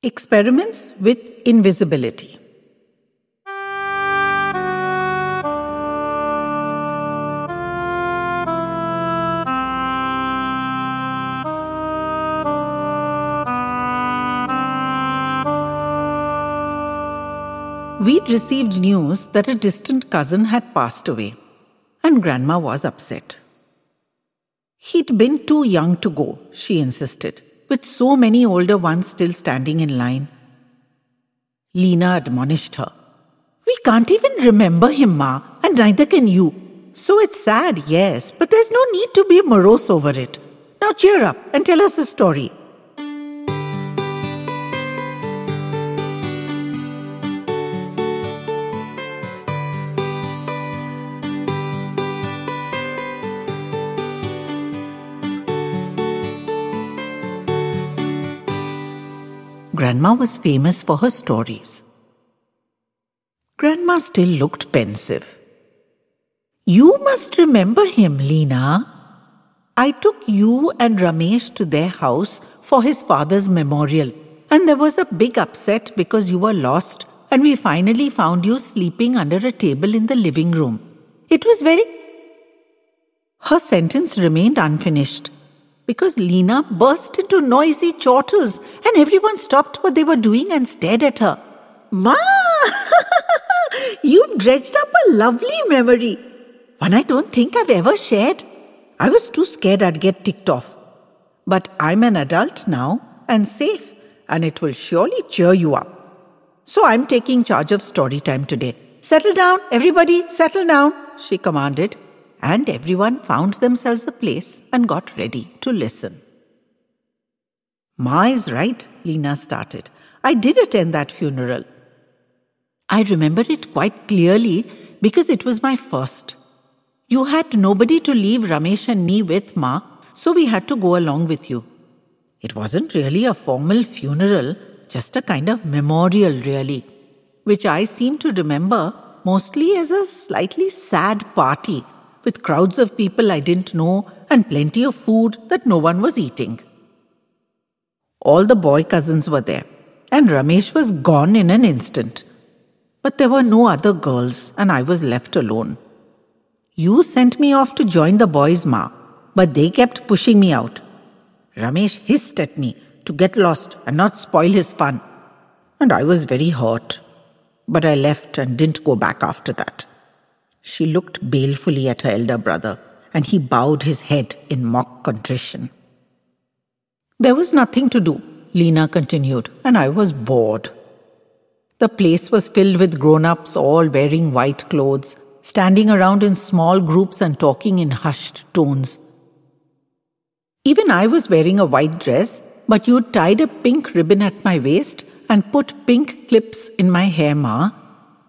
Experiments with invisibility. We'd received news that a distant cousin had passed away, and Grandma was upset. He'd been too young to go, she insisted with so many older ones still standing in line. Lena admonished her. We can't even remember him, Ma, and neither can you. So it's sad, yes, but there's no need to be morose over it. Now cheer up and tell us a story. Grandma was famous for her stories. Grandma still looked pensive. You must remember him, Lena. I took you and Ramesh to their house for his father's memorial, and there was a big upset because you were lost, and we finally found you sleeping under a table in the living room. It was very. Her sentence remained unfinished because Lena burst into noisy chortles and everyone stopped what they were doing and stared at her. Ma! You've dredged up a lovely memory. One I don't think I've ever shared. I was too scared I'd get ticked off. But I'm an adult now and safe, and it will surely cheer you up. So I'm taking charge of story time today. Settle down, everybody, settle down, she commanded and everyone found themselves a place and got ready to listen. Ma is right, Lena started. I did attend that funeral. I remember it quite clearly because it was my first. You had nobody to leave Ramesh and me with, Ma, so we had to go along with you. It wasn't really a formal funeral, just a kind of memorial, really, which I seem to remember mostly as a slightly sad party with crowds of people I didn't know and plenty of food that no one was eating. All the boy cousins were there, and Ramesh was gone in an instant. But there were no other girls, and I was left alone. You sent me off to join the boys' ma, but they kept pushing me out. Ramesh hissed at me to get lost and not spoil his fun, and I was very hurt. But I left and didn't go back after that. She looked balefully at her elder brother, and he bowed his head in mock contrition. There was nothing to do, Lena continued, and I was bored. The place was filled with grown ups, all wearing white clothes, standing around in small groups and talking in hushed tones. Even I was wearing a white dress, but you'd tied a pink ribbon at my waist and put pink clips in my hair, Ma,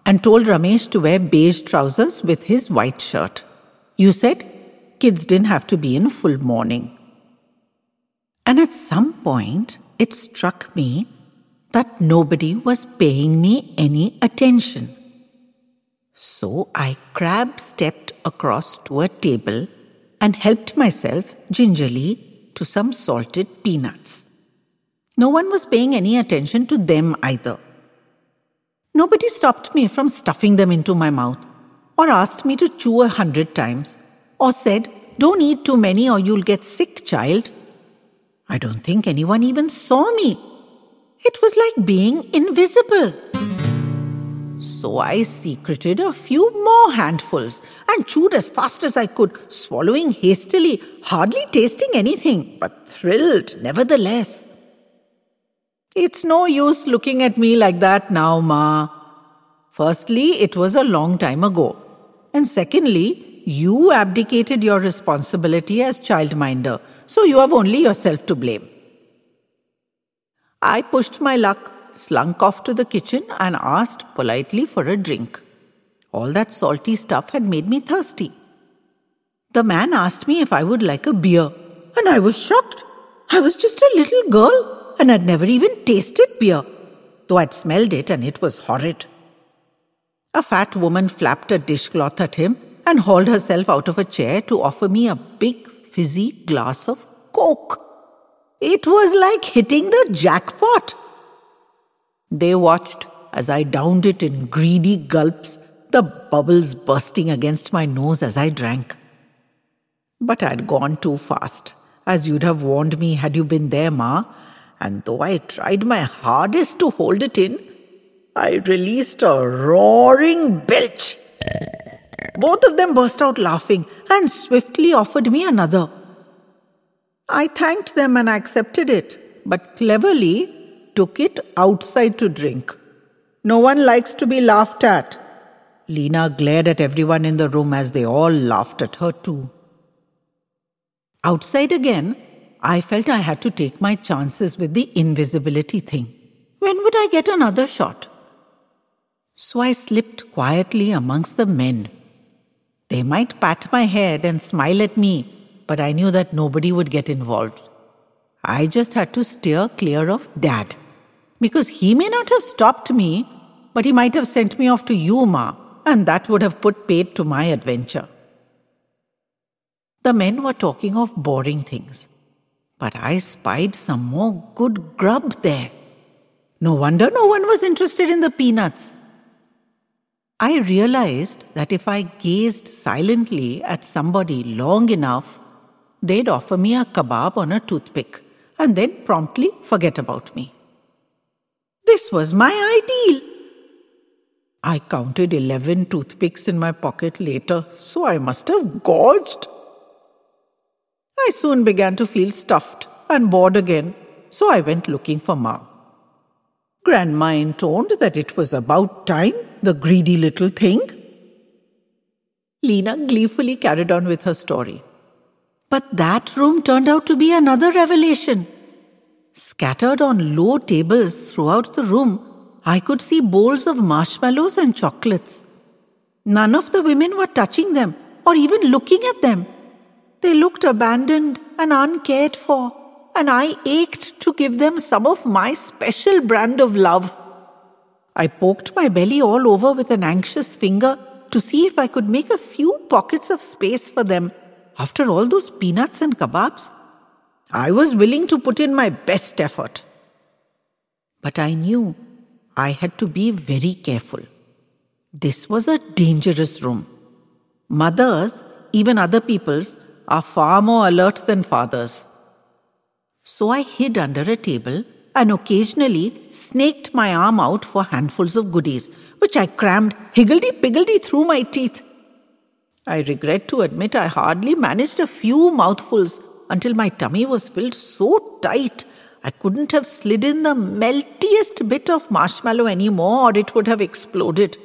and told Ramesh to wear beige trousers with his white shirt. You said kids didn't have to be in full mourning. And at some point, it struck me that nobody was paying me any attention. So I crab stepped across to a table and helped myself gingerly to some salted peanuts. No one was paying any attention to them either. Nobody stopped me from stuffing them into my mouth, or asked me to chew a hundred times, or said, Don't eat too many or you'll get sick, child. I don't think anyone even saw me. It was like being invisible. So I secreted a few more handfuls and chewed as fast as I could, swallowing hastily, hardly tasting anything, but thrilled nevertheless. It's no use looking at me like that now, Ma. Firstly, it was a long time ago. And secondly, you abdicated your responsibility as childminder, so you have only yourself to blame. I pushed my luck, slunk off to the kitchen, and asked politely for a drink. All that salty stuff had made me thirsty. The man asked me if I would like a beer, and I was shocked. I was just a little girl and had never even tasted beer, though I'd smelled it and it was horrid. A fat woman flapped a dishcloth at him and hauled herself out of a chair to offer me a big fizzy glass of Coke. It was like hitting the jackpot. They watched as I downed it in greedy gulps, the bubbles bursting against my nose as I drank. But I'd gone too fast, as you'd have warned me had you been there, Ma, and though I tried my hardest to hold it in, I released a roaring belch. Both of them burst out laughing and swiftly offered me another. I thanked them and accepted it, but cleverly took it outside to drink. No one likes to be laughed at. Lena glared at everyone in the room as they all laughed at her too. Outside again, I felt I had to take my chances with the invisibility thing. When would I get another shot? So I slipped quietly amongst the men. They might pat my head and smile at me, but I knew that nobody would get involved. I just had to steer clear of Dad. Because he may not have stopped me, but he might have sent me off to you, Ma, and that would have put paid to my adventure. The men were talking of boring things, but I spied some more good grub there. No wonder no one was interested in the peanuts. I realized that if I gazed silently at somebody long enough, they'd offer me a kebab on a toothpick and then promptly forget about me. This was my ideal. I counted 11 toothpicks in my pocket later, so I must have gorged. I soon began to feel stuffed and bored again, so I went looking for Ma. Grandma intoned that it was about time, the greedy little thing. Lena gleefully carried on with her story. But that room turned out to be another revelation. Scattered on low tables throughout the room, I could see bowls of marshmallows and chocolates. None of the women were touching them or even looking at them. They looked abandoned and uncared for, and I ached to give them some of my special brand of love. I poked my belly all over with an anxious finger to see if I could make a few pockets of space for them after all those peanuts and kebabs. I was willing to put in my best effort. But I knew I had to be very careful. This was a dangerous room. Mothers, even other people's, are far more alert than fathers. So I hid under a table and occasionally snaked my arm out for handfuls of goodies, which I crammed higgledy-piggledy through my teeth. I regret to admit I hardly managed a few mouthfuls until my tummy was filled so tight I couldn't have slid in the meltiest bit of marshmallow anymore or it would have exploded.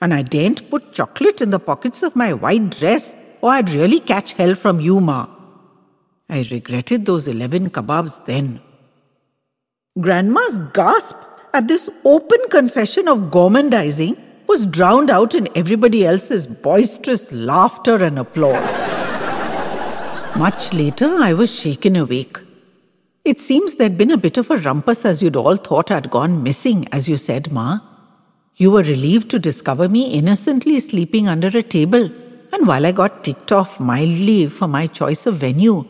And I daren't put chocolate in the pockets of my white dress or I'd really catch hell from you, Ma. I regretted those 11 kebabs then. Grandma's gasp at this open confession of gormandizing was drowned out in everybody else's boisterous laughter and applause. Much later, I was shaken awake. It seems there'd been a bit of a rumpus as you'd all thought I'd gone missing, as you said, Ma. You were relieved to discover me innocently sleeping under a table, and while I got ticked off mildly for my choice of venue,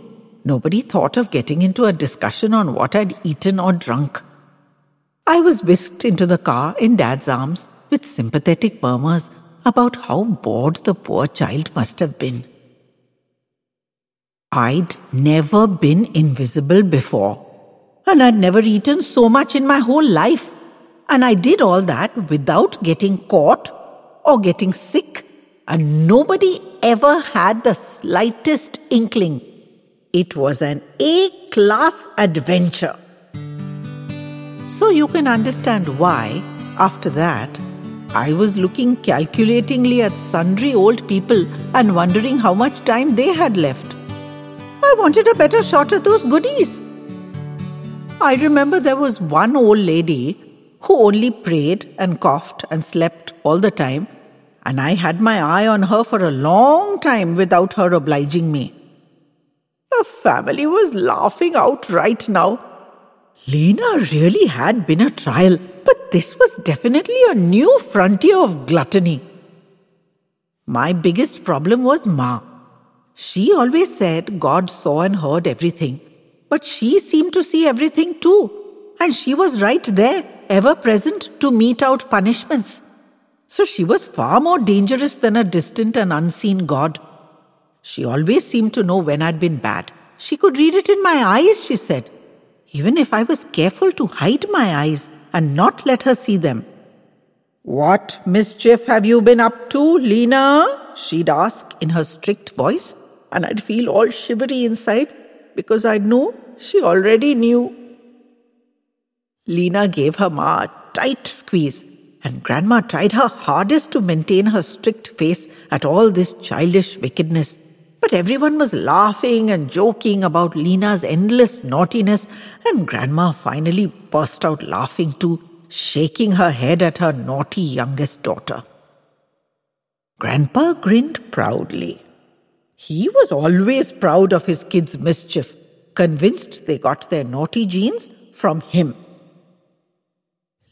nobody thought of getting into a discussion on what I'd eaten or drunk. I was whisked into the car in Dad's arms with sympathetic murmurs about how bored the poor child must have been. I'd never been invisible before. And I'd never eaten so much in my whole life. And I did all that without getting caught or getting sick. And nobody ever had the slightest inkling. It was an A class adventure. So you can understand why, after that, I was looking calculatingly at sundry old people and wondering how much time they had left. I wanted a better shot at those goodies. I remember there was one old lady who only prayed and coughed and slept all the time, and I had my eye on her for a long time without her obliging me. The family was laughing outright now. Lena really had been a trial, but this was definitely a new frontier of gluttony. My biggest problem was Ma. She always said God saw and heard everything, but she seemed to see everything too, and she was right there, ever present to mete out punishments. So she was far more dangerous than a distant and unseen God. She always seemed to know when I'd been bad. She could read it in my eyes, she said, even if I was careful to hide my eyes and not let her see them. What mischief have you been up to, Lena? She'd ask in her strict voice, and I'd feel all shivery inside because I'd know she already knew. Lena gave her ma a tight squeeze, and Grandma tried her hardest to maintain her strict face at all this childish wickedness. But everyone was laughing and joking about Lena's endless naughtiness, and Grandma finally burst out laughing too, shaking her head at her naughty youngest daughter. Grandpa grinned proudly. He was always proud of his kids' mischief, convinced they got their naughty genes from him.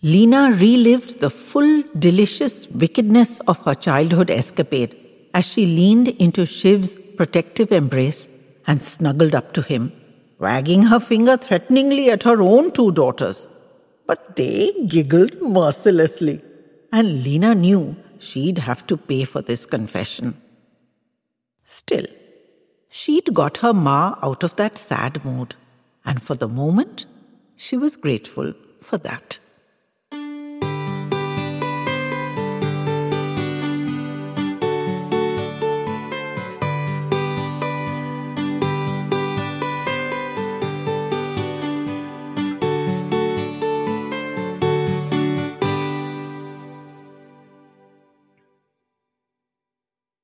Lena relived the full, delicious wickedness of her childhood escapade as she leaned into Shiv's protective embrace and snuggled up to him, wagging her finger threateningly at her own two daughters. But they giggled mercilessly, and Lena knew she'd have to pay for this confession. Still, she'd got her ma out of that sad mood, and for the moment, she was grateful for that.